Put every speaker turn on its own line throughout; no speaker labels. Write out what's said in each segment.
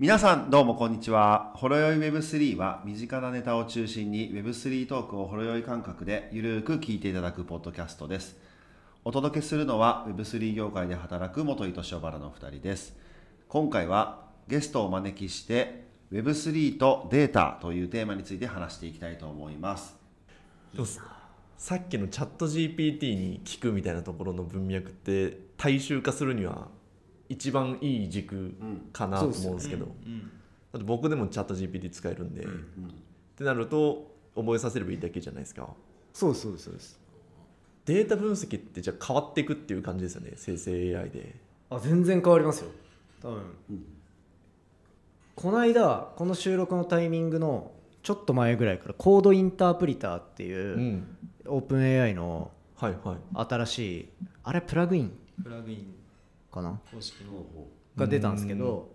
皆さんどうもこんにちは。ほろよい Web3 は身近なネタを中心に Web3 トークをほろよい感覚でゆるーく聞いていただくポッドキャストです。お届けするのは Web3 業界で働く元糸塩原の2人です。今回はゲストをお招きして Web3 とデータというテーマについて話していきたいと思います。
さっきのチャット GPT に聞くみたいなところの文脈って大衆化するには一番いい軸かなと思うんですけど、だって僕でもチャット GPT 使えるんで、ってなると覚えさせればいいだけじゃないですか。
そうですそうですそうです。
データ分析ってじゃあ変わっていくっていう感じですよね。生成 AI で。
あ全然変わりますよ。多分、この間この収録のタイミングのちょっと前ぐらいからコードインタープリターっていう、
うん。
オープン AI の
はいはい。
新しいあれプラグイン？
プラグイン
かな。
公式の
が出たんですけど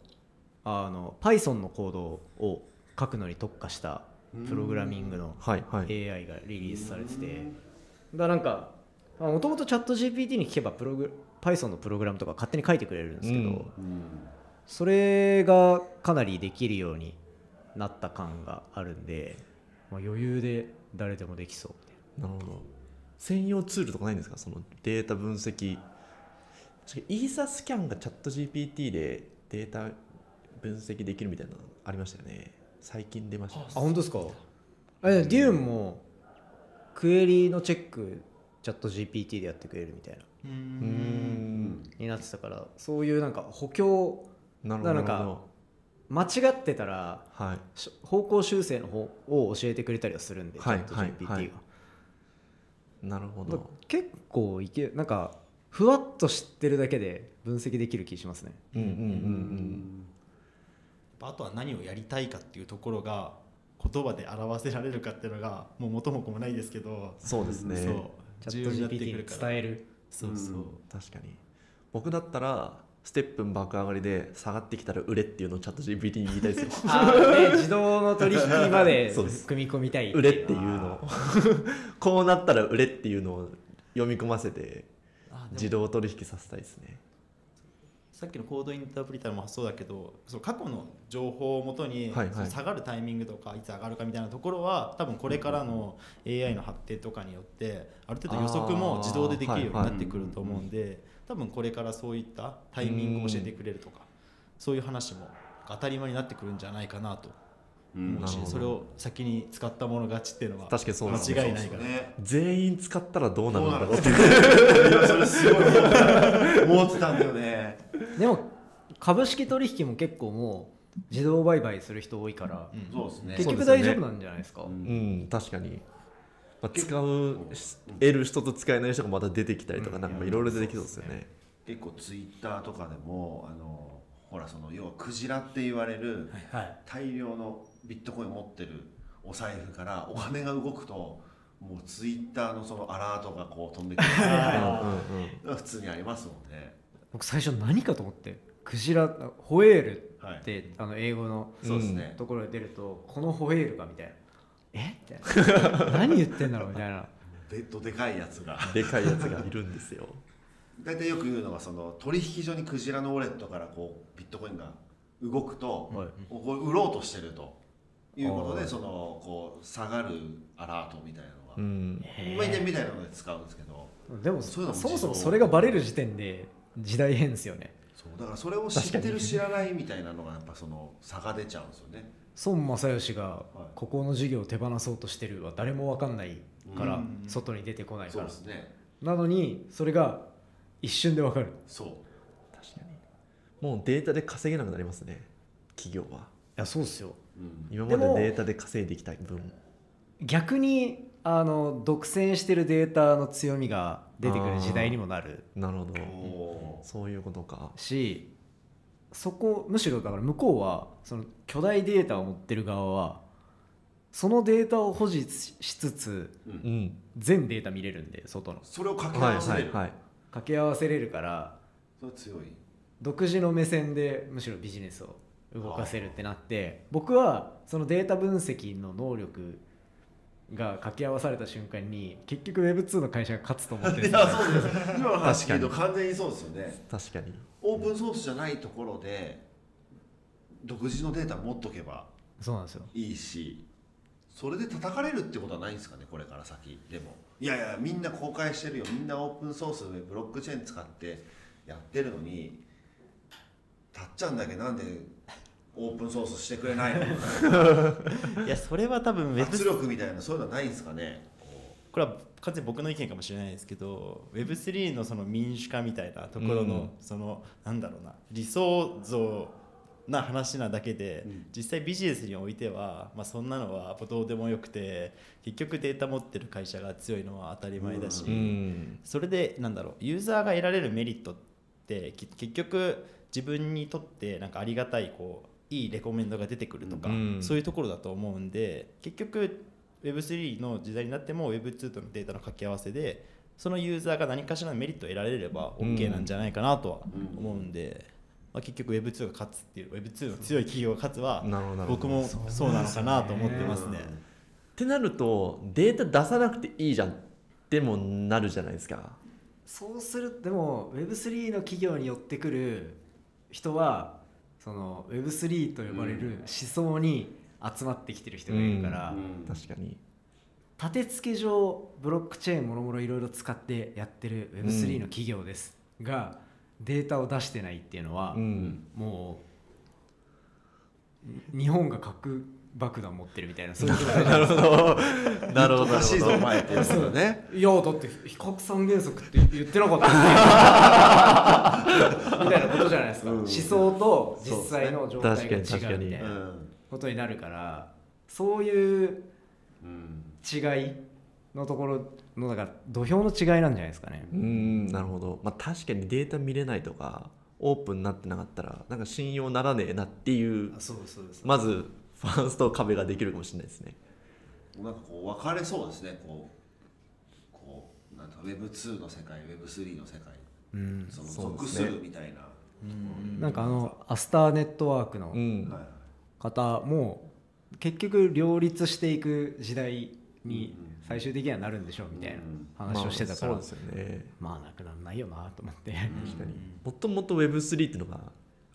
あの Python のコードを書くのに特化したプログラミングの
はいはい。
AI がリリースされててだからなんかもともとチャット GPT に聞けばプログ Python のプログラムとか勝手に書いてくれるんですけど、
うん。
それがかなりできるようになった感があるんで、まあ、余裕で誰でもできそうな
なるほど。専用ツールとかないんですか？そのデータ分析イーサスキャンがチャット GPT でデータ分析できるみたいなのありましたよね。最近出ました。
あ本当ですか？あれデューンもクエリのチェックチャット GPT でやってくれるみたいな。
う
ん。
になってたからそういうなんか補強
なるほど。
なんか間違ってたら
どはい。
し方向修正の方を教えてくれたりはするんで、
はい
チャット
はい
GPT が、
は。いなるほど。
結構いけなんかふわっと知ってるだけで分析できる気しますね。
うんうんうん
あとは何をやりたいかっていうところが言葉で表せられるかっていうのがもう元も子もないですけど
うんそうですね。
そう
チャット
重要になってく
GPT に
るから。
伝える。
そうそう。
確かに。僕だったらステップン爆上がりで下がってきたら売れっていうのをチャット GPT に言いたいですよ。
あーで自動の取引まで組み込みたい
売れっていうの。を こうなったら売れっていうのを読み込ませて自動取引させたいですね。
さっきのコードインタープリターもそうだけどその過去の情報をもとに、
はいはい。
その下がるタイミングとかいつ上がるかみたいなところは多分これからの AI の発展とかによってある程度予測も自動でできるようになってくると思うんで多分これからそういったタイミングを教えてくれるとかそういう話も当たり前になってくるんじゃないかなと思うし
なるほど。
それを先に使ったもの勝ちっていうのは
確かにそうですね
間違いないから。
ね。
全員使ったらどうなるんだろうって
いやそれすごい思ってた。んだよね。
でも株式取引も結構もう自動売買する人多いから、
うん。
そうですね。
結局大丈夫なんじゃないですか？
うん
うん確かに、まあ、使う得る人と使えない人がまた出てきたりとかなんかいろいろ出てきそうですよね。
結構ツイッターとかでもあのほらその要はクジラって言われる
はい。
大量のビットコインを持ってるお財布からお金が動くともうツイッターのそのアラートがこう飛んでくる。普通にありますもんね。
僕最初何かと思ってクジラホエール
はい。
っ。て、あの英語の
そうですね。
ところで出るとこのホエールかみたいな。え？みたいな。何言ってんだろうみたいな。
ベッドでかいやつが。
でかいやつがいるんですよ。
大体よく言うのがその取引所にクジラのウォレットからこうビットコインが動くと、
はい。
こう売ろうとしてるということ
はい。
でそのこう下がるアラートみたいなのが、
うん。
まあみたいなので使うんですけど
でも
そういうのも
そもそれがバレる時点で時代変ですよね。
そうだからそれを知ってる知らないみたいなのがやっぱその差が出ちゃうんですよね。
孫正義がここの事業を手放そうとしてるは誰も分かんないから
うん。
外に出てこないか
そう
ら
ですね。
なのにそれが一瞬で分かる。い
そう。
確かに。もうデータで稼げなくなりますね企業は。
やそうっすよ。
うん。
今までデータで稼いできた分。
逆にあの独占してるデータの強みが出てくる時代にもなる。
なるほど。そういうことか。
しそこむしろだから向こうはその巨大データを持ってる側はそのデータを保持しつつ
う。
うん。ん
全データ見れるんで外の。
それを掛け合
はい
わせれる。
はいはい
掛け合わせれるから
それ強い。
独自の目線でむしろビジネスを動かせるってなって僕はそのデータ分析の能力が掛け合わされた瞬間に結局 Web2 の会社が勝つと思ってるん
い
ですよ。
やそうです。今の話聞くと完全にそうですよね。
確かに。
オープンソースじゃないところで独自のデータ持っとけば
そうなんですよ。
いいしそれで叩かれるってことはないんですかねこれから先でも。いやいやみんな公開してるよ。みんなオープンソースでブロックチェーン使ってやってるのにたっちゃんだけなんでオープンソースしてくれないの？
いやそれは多分ウェブ
圧力みたいなそういうのはないんですかね？
これは完全に僕の意見かもしれないですけど Web3 のその民主化みたいなところの、
うん。
そのなんだろうな理想像な話なだけで、実際ビジネスにおいては、まあ、そんなのはどうでもよくて結局データ持ってる会社が強いのは当たり前だし、
うん。
それでなんだろうユーザーが得られるメリットってき結局自分にとってなんかありがたいこういいレコメンドが出てくるとか、
うん。
そういうところだと思うんで結局 Web3 の時代になっても Web2 とのデータの掛け合わせでそのユーザーが何かしらのメリットを得られれば OK なんじゃないかなとは思うんで、まあ、結局 Web2 が勝つっていう Web2 の強い企業が勝つは僕もそうなのかなと思ってますね。
ってなるとデータ出さなくていいじゃんってもなるじゃないですか。
そうするでも Web3 の企業に寄ってくる人はその Web3 と呼ばれる思想に集まってきてる人がいるから、
うん。
確かに。
立て付け上ブロックチェーンもろもろいろいろ使ってやってる Web3 の企業です、がデータを出してないっていうのは、
うん。
もう日本が核爆弾持ってるみたいなそういう状態
なるほどなるほど。
おかしいぞお前ってやつだね
いやだって非核三原則って言ってなかった。みたいなことじゃないですか、
うん。
思想と実際の状態が違うみたいな
うん
ことになるからそういう
うん
違いのところのだから土俵の違いなんじゃないですかね。
うん。なるほど。まあ確かにデータ見れないとかオープンになってなかったらなんか信用ならねえなっていう。まずファースト壁ができるかもしれないですね。
なんかこう分かれそうですね。こうこうなんか Web2 の世界 Web3 の世界。
うん
その属するみたいな、
なんかあのアスターネットワークの方も結局両立していく時代に最終的にはなるんでしょうみたいな話をしてたから、
まあそうですよね。
まあなくならないよなと思って、
確かに。もともと Web3 っていうのが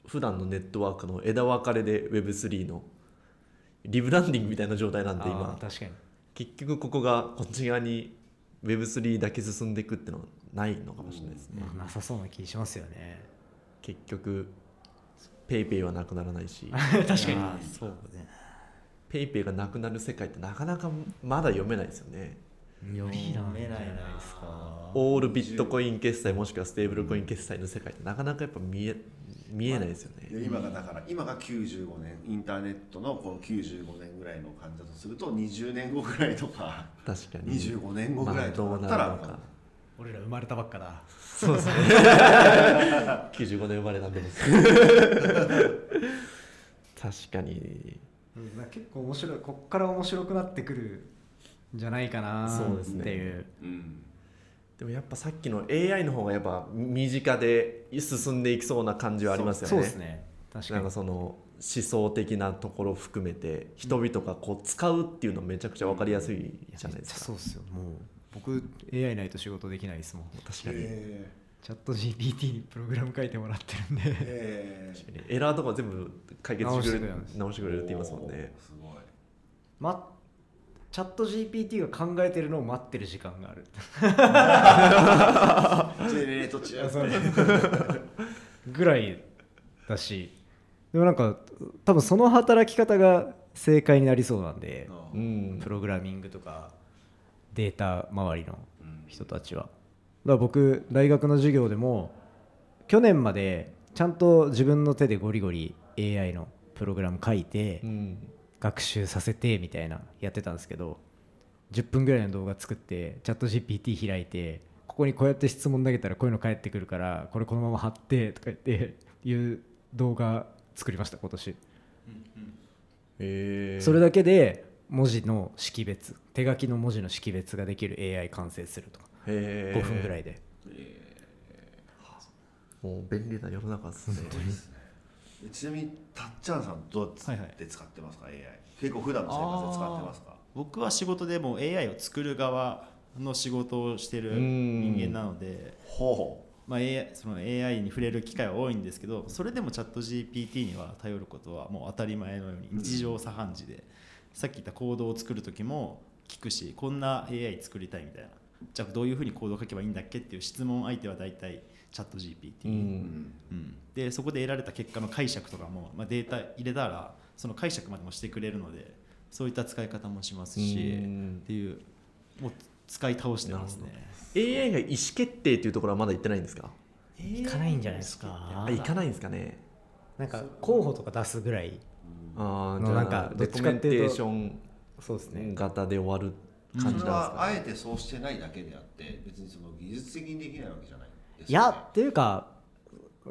普段のネットワークの枝分かれで Web3 のリブランディングみたいな状態なんで
あ
今。
ー確かに。
結局ここがこっち側に Web3 だけ進んでいくっていうのはないのかもしれないですね、
まあなさそうな気しますよね。
結局 PayPay はなくならないし。
確かに。
そうね。
PayPay がなくなる世界ってなかなかまだ読めないですよね
よりなんじゃないですか。
オールビットコイン決済もしくはステーブルコイン決済の世界ってなかなかやっぱ見え見えないですよね、
で今がだから今が95年インターネットのこの95年ぐらいの感じだとすると20年後ぐらいとか
確かに。
25年後ぐらいとかだったら
まあどうなるのか。
俺ら生まれたばっかだ。
そうですね。95年生まれなんで確かに。
結構面白いこっから面白くなってくるんじゃないかなっていう。
うん。
でもやっぱさっきの AI の方がやっぱ身近で進んでいきそうな感じはありますよね。
そうですね。確かに。
なんかその思想的なところを含めて人々がこう使うっていうのめちゃくちゃ分かりやすいじゃないですか。
そうですよ。もう僕 AI ないと仕事できないですもん。
確かに。
へ
チャット GPT にプログラム書いてもらってるん
え
で
へえ
エラーとか全部解決してくれる
直してくれ
るって言いますもんね。
すごい。
まチャット GPT が考えてるのを待ってる時間がある。
ジェネレート中
ぐらいだしでもなんか多分その働き方が正解になりそうなんで
うん。
プログラミングとかデータ周りの
うん
人たちは。だから僕大学の授業でも去年までちゃんと自分の手でゴリゴリ AI のプログラム書いて
うん
学習させてみたいなやってたんですけど10分ぐらいの動画作ってチャット GPT 開いてここにこうやって質問投げたらこういうの返ってくるからこれこのまま貼ってとか言っていう動画作りました今年。
へえ
それだけで文字の識別手書きの文字の識別ができる AI 完成するとか。
へ
5分ぐらいで。
もう便利な世の中ですね
ちなみにたっちゃんさんどうやって使ってますか、AI 結構普段の生活で使ってますか？
僕は仕事でもう AI を作る側の仕事をしてる人間なので
ほ
まあ、AI, その AI に触れる機会は多いんですけどそれでもチャット GPT には頼ることはもう当たり前のように日常茶飯事で、さっき言ったコードを作る時も聞くしこんな AI 作りたいみたいな。じゃあどういうふうにコードを書けばいいんだっけっていう質問相手は大体チャット GPT、
うん
うん。でそこで得られた結果の解釈とかも、まあ、データ入れたらその解釈までもしてくれるのでそういった使い方もしますし
うん。
っていうもう使い倒してますね。
AI が意思決定っていうところはまだ行ってないんですか？
いかないんじゃないですか。
あ行かないんですかね。
なんか候補とか出すぐらい
あーじゃあ
のなんかど
レ
っち
コメンテ
かっていうと
ーション
そうですね
型で終わる
そ
感じ
れはあ
なんですかね。
えてそうしてないだけであって別にその技術的にできないわけじゃないです
いやっていうか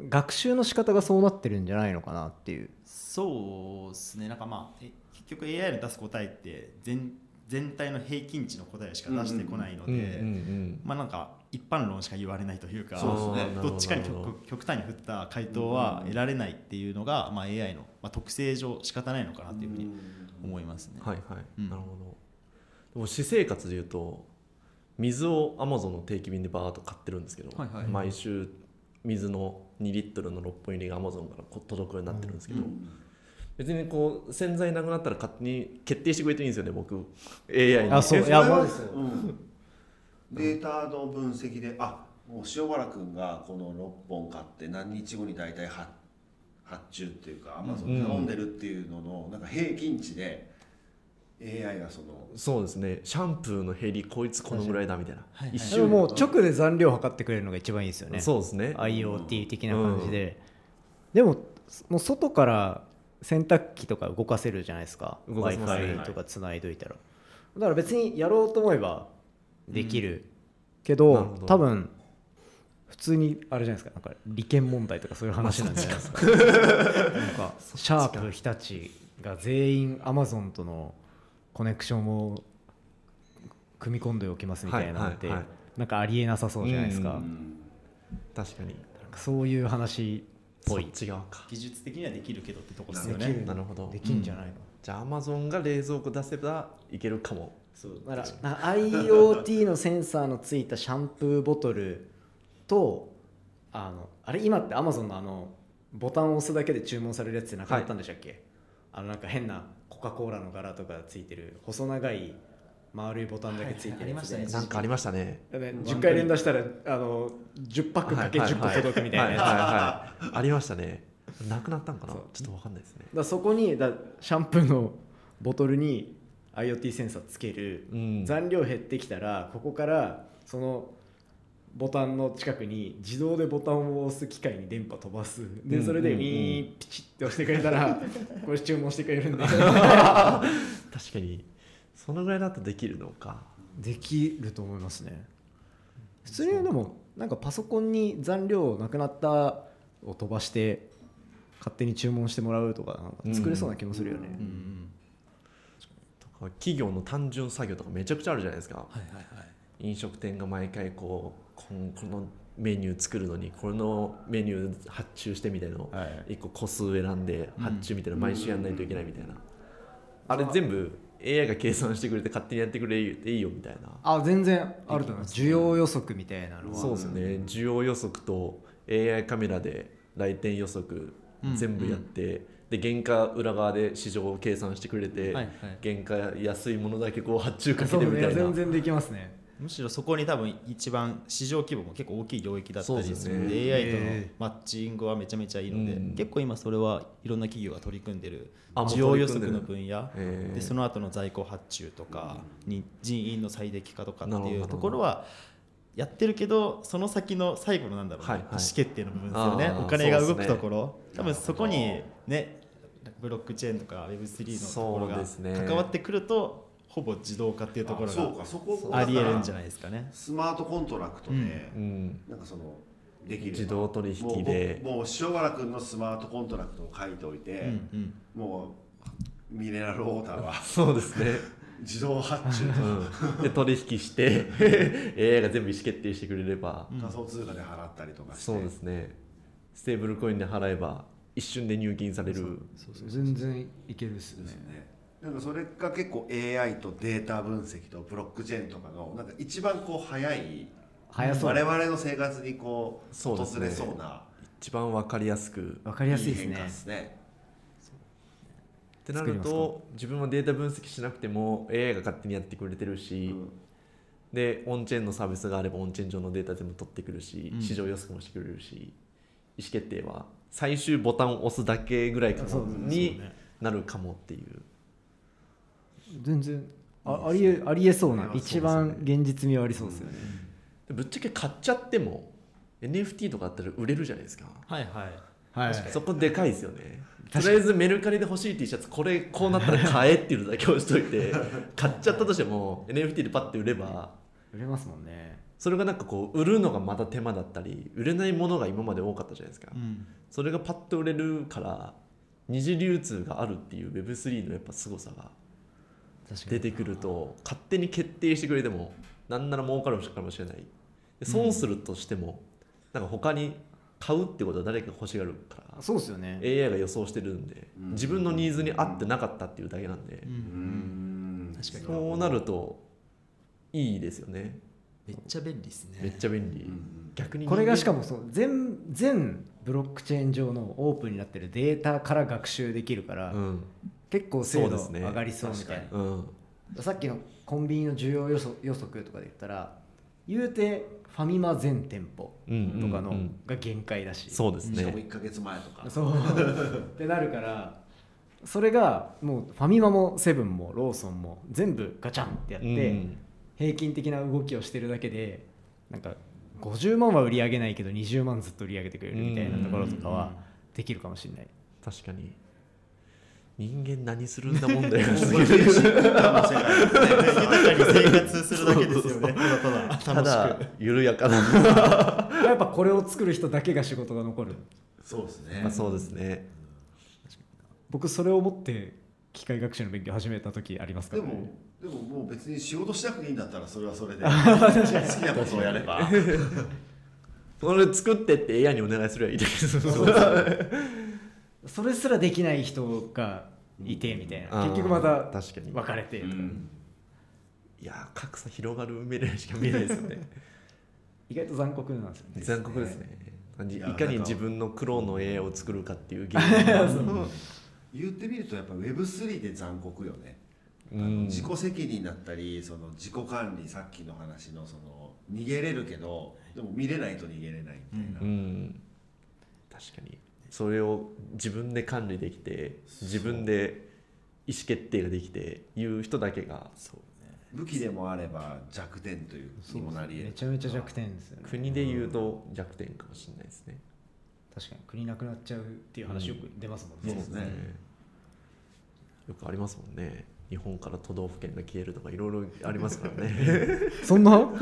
学習の仕方がそうなってるんじゃないのかなっていう。
そうですね。なんかまあえ結局 AI の出す答えって全全体の平均値の答えしか出してこないので、まあなんか一般論しか言われないというか
そうですね。
どっちかに極端に振った回答は得られないっていうのが、まあ、AI の、まあ、特性上仕方ないのかなというふうに思いますね。
はいはい、
うん。
なるほど。でも私生活でいうと水をアマゾンの定期便でバーッと買ってるんですけど、
はいはい。
毎週水の2リットルの6本入りがアマゾンからこ届くようになってるんですけど、別にこう洗剤なくなったら勝手に決定してくれていいんですよね僕。AI に。
あそう。や
それは
マジですよ。
うん。データの分析であもう塩原君がこの6本買って何日後に大体発発注っていうかアマゾンで頼んでるっていうののなんか平均値で AI がその。
そうですね。シャンプーの減りこいつこのぐらいだみたいな、
はい
一
でも
瞬
もう直で残量測ってくれるのが一番いいですよね。
そうですね。
IoT 的な感じで、でももう外から洗濯機とか動かせるじゃないですか。w
動か
i
せ
f i とかつないどいたら。だから別にやろうと思えばできる、けど
なるほど。
多分普通にあれじゃないですか。なんか利権問題とかそういう話なんじゃないですか。なんかシャープ日立が全員アマゾンとのコネクションを組み込んでおきますみたいなのって、
はいはい。はい
なんかありえなさそうじゃないですか、
うん。
確かに。
そうい。う話っぽい
ち側か。
技術的にはできるけどってとこですよね。
できる。
なるほど。
できんじゃないの、
じゃあアマゾンが冷蔵庫出せばいけるかも。
そう。だからな IoT のセンサーのついたシャンプーボトルとあのあれ今って Amazon のあのボタンを押すだけで注文されるやつってなくなったんでしたっけ、あのなんか変なコカ・コーラの柄とかついてる細長い丸いボタンだけついてるやつで、
はいはいありましたね。
なんかありましたね。
だからね10回連打したらあの10パックかけ10個届くみたいな。やつ、
ありましたね。なくなったんかな？ちょっとわかんないですね。
だそこにだシャンプーのボトルに IoT センサーつける、
うん。
残量減ってきたらここからそのボタンの近くに自動でボタンを押す機械に電波飛ばす。
うん
でそれで
うんうん。
ウィーンピチッて押してくれたら これ注文してくれるんで。
確かに。そのぐらいだとできるのか。
できると思いますね。普通にでもなんかパソコンに残量なくなったを飛ばして勝手に注文してもらうとか作れそうな気もするよね、
うんうん
とか企業の単純作業とかめちゃくちゃあるじゃないですか。
はいはいはい。
飲食店が毎回こうこのメニュー作るのにこのメニュー発注してみたいなの。を
はい。
1個個数選んで発注みたいな毎週やんないといけないみたいな。あれ全部 AI が計算してくれて勝手にやってくれていいよみたいな。
あ全然あると思います。需要予測みたいなのは。
そうですね。需要予測と AI カメラで来店予測全部やって、で原価裏側で市場を計算してくれて、原価安いものだけこう発注かけてみたいな。
ね。全然できますね
むしろそこに多分一番市場規模も結構大きい領域だったりするので
ですね。
AI との
え
マッチングはめちゃめちゃいいので、
うん。
結構今それはいろんな企業が取り組んでる需要予測の分野。
へー
でその後の在庫発注とかに人員の最適化とかっていうところはやってるけどその先の最後のなんだろうね、
はいはい。
意思決定の部分ですよね。お金が動くところ、多分そこにねブロックチェーンとか Web3 のところが関わってくるとほぼ自動化っていうところ
あそう
が
かそこ
ありえるんじゃないですかね。
スマートコントラクトで、
うん
なんかそのできる。
自動取引で。
もうもう塩原君のスマートコントラクトを書いておいて、
うんうん。
もうミネラルウォーターは
そうですね、
自動発注と
うん、で取引して AI が全部意思決定してくれれば、
仮想通貨で払ったりとかして、
そうですね。ステーブルコインで払えば一瞬で入金される。
全然いけるっす
ですねなんかそれが結構 AI とデータ分析とブロックチェーンとかのなんか一番こう早い
早そう。
我々の生活にこう
そうですね。
訪れそうな
一番わかりやすく
わかりやすいです
変化
ね
ですね。
ってなる
作り
と自分はデータ分析しなくても AI が勝手にやってくれてるし、でオンチェーンのサービスがあればオンチェーン上のデータ全部取ってくるし、
うん。
市場予測もしてくれるし意思決定は最終ボタンを押すだけぐらいかもになるかもっていう
全然あありえありえそうな一番現実味はありそうですよね、
でぶっちゃけ買っちゃっても NFT とかあったら売れるじゃないですか、
はいはい。
はい。
そこでかいですよね。とりあえずメルカリで欲しい T シャツこれこうなったら買えっていうのだけ押しといて 買っちゃったとしても NFT でパッて売れば
売れますもんね。
それがなんかこう売るのがまた手間だったり売れないものが今まで多かったじゃないですか、
うん。
それがパッと売れるから二次流通があるっていう Web3 のやっぱ凄さが出てくると勝手に決定してくれてもなんなら儲かるかもしれない。で損するとしても、なんか他に買うってことは誰かが欲しがるから
そうですよね。
AI が予想してるんで
うん。
自分のニーズに合ってなかったっていうだけなんで。
うん。
うん。
確かに。
そうなるといいですよね。
めっちゃ便利ですね。
めっちゃ便利。
うん
逆に
これがしか
も
もそう全全ブロックチェーン上のオープンになってるデータから学習できるから、
うん
結構精度
そうですね。
上がりそうみたいな、
うん。
さっきのコンビニの需要予測予測とかで言ったら言うてファミマ全店舗
うん
とかの
うんうん
が限界だし、
そうです
しかも
ね
1か月前とか。
そう。ってなるからそれがもうファミマもセブンもローソンも全部ガチャンってやって、
うん。
平均的な動きをしてるだけでなんか50万は売り上げないけど20万ずっと売り上げてくれるみたいなところとかはできるかもしれない。
確かに人間何するんだ問題が
も う
す
豊かに生活するだけですよね。ただただ。
緩やかな。
やっぱこれを作る人だけが仕事が残る。
そうですね。
まあそうですね。
僕それを思って機械学習の勉強始めた時ありますか？
で
ら、ね、
もでももう別に仕事しなくていいんだったらそれはそれで。好きなことをやれば。
それ作ってって AI にお願いすればいいです。
それすらできない人がいてみたいな、
あー
結局また
確かに。
分かれて。とか、
うん。
いやー格差広がる未来しか見えないですよね。
意外と残酷なんですよね。
残酷ですね。いかに自分のクローンの AI を作るかっていうゲーム
言ってみるとやっぱ Web3 で残酷よね、自己責任だったりその自己管理さっきの話のその逃げれるけどでも見れないと逃げれないみたいな、
うん。確かにそれを自分で管理できて自分で意思決定ができていう人だけが。
武器でもあれば弱点というにもなり得る。
めちゃめちゃ弱点ですよね。
国で言うと弱点かもしれないですね、
確かに。国なくなっちゃうっていう話よく出ますもんね、
そうですね。
よくありますもんね。日本から都道府県が消えるとかいろいろありますからね。
そんな？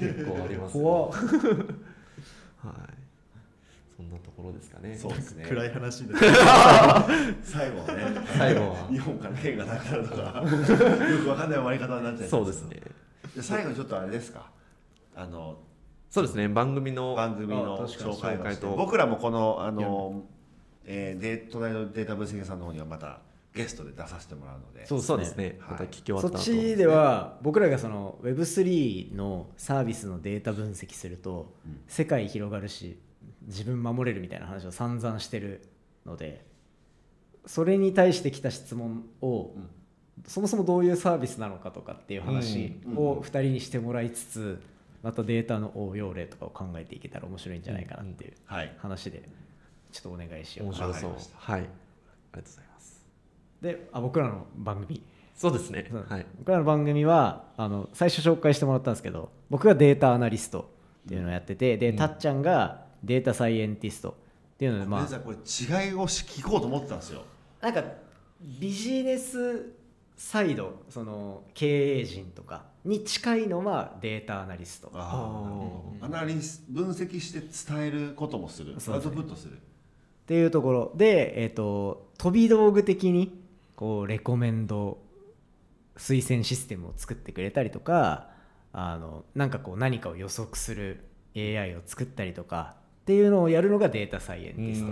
結構ありますよ
怖っ。
はいそんなところですかね。
そうですね。
暗い話で
最後はね。
最後は。
日本から剣がなくなるとか。よくわかんない終わり方になっちゃい
そうですね。
で最後にちょっとあれですか？あの
そうですね。番組の
番組の紹介を
紹介と。
僕らもこのあの、えー、で隣のデータ分析さんの方にはまたゲストで出させてもらうので。
そう
そうですね。
はい
また聞き終わ
そ
った後。
っちでは僕らがその Web3 のサービスのデータ分析すると
うん。
世界広がるし自分守れるみたいな話を散々してるのでそれに対して来た質問を
うん。
そもそもどういうサービスなのかとかっていう話
うん。
を2人にしてもらいつつまたデータの応用例とかを考えていけたら面白いんじゃないかなっていう
はい。
話でちょっとお願いしよう
かりました
はい。ありがとうございます。
であ僕らの番組。
そうですね。はい。
僕らの番組はあの最初紹介してもらったんですけど僕がデータアナリストっていうのをやってて、でたっちゃんがデータサイエンティストっていうのでまあ。
これ違いを聞こうと思ってたんですよ。
なんかビジネスサイドその経営陣とかに近いのはデータアナリスト。
アナリス分析して伝えることもする。アウトプットする。
ていうところで、えー、と飛び道具的にこうレコメンド推薦システムを作ってくれたりとかあのなんかこう何かを予測する AI を作ったりとかっていうのをやるのがデータサイエンティス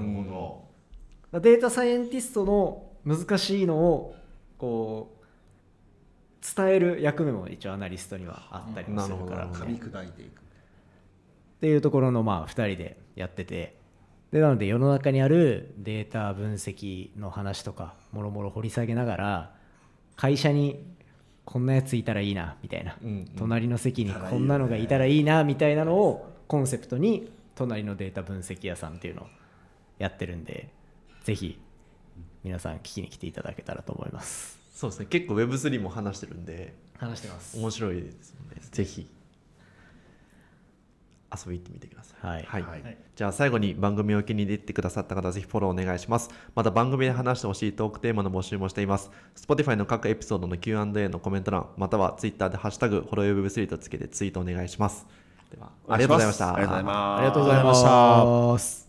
ト。データサイエンティストの難しいのをこう伝える役目も一応アナリストにはあったりもするから。
なるほど
ど噛み砕いていく
っていうところのまあ2人でやってて。でなので世の中にあるデータ分析の話とかもろもろ掘り下げながら会社にこんなやついたらいいなみたいな、
うんうん。
隣の席にこんなのがいたらいいなみたいなのをコンセプトに隣のデータ分析屋さんっていうのをやってるんでぜひ皆さん聞きに来ていただけたらと思います
そうですね結構 Web3 も話してるんで
話してます
面白いですのでぜひ遊びに行ってみてください。
はい
はい
はい
じゃあ最後に番組を気に入ってくださった方はぜひフォローお願いします。また番組で話してほしいトークテーマの募集もしています。Spotify の各エピソードの Q&A のコメント欄、または Twitter でハッシュタグ、ホロヨウェブスリーとつけてツイートお願いします。では、ありがとうございました。
ありがとうございます
あ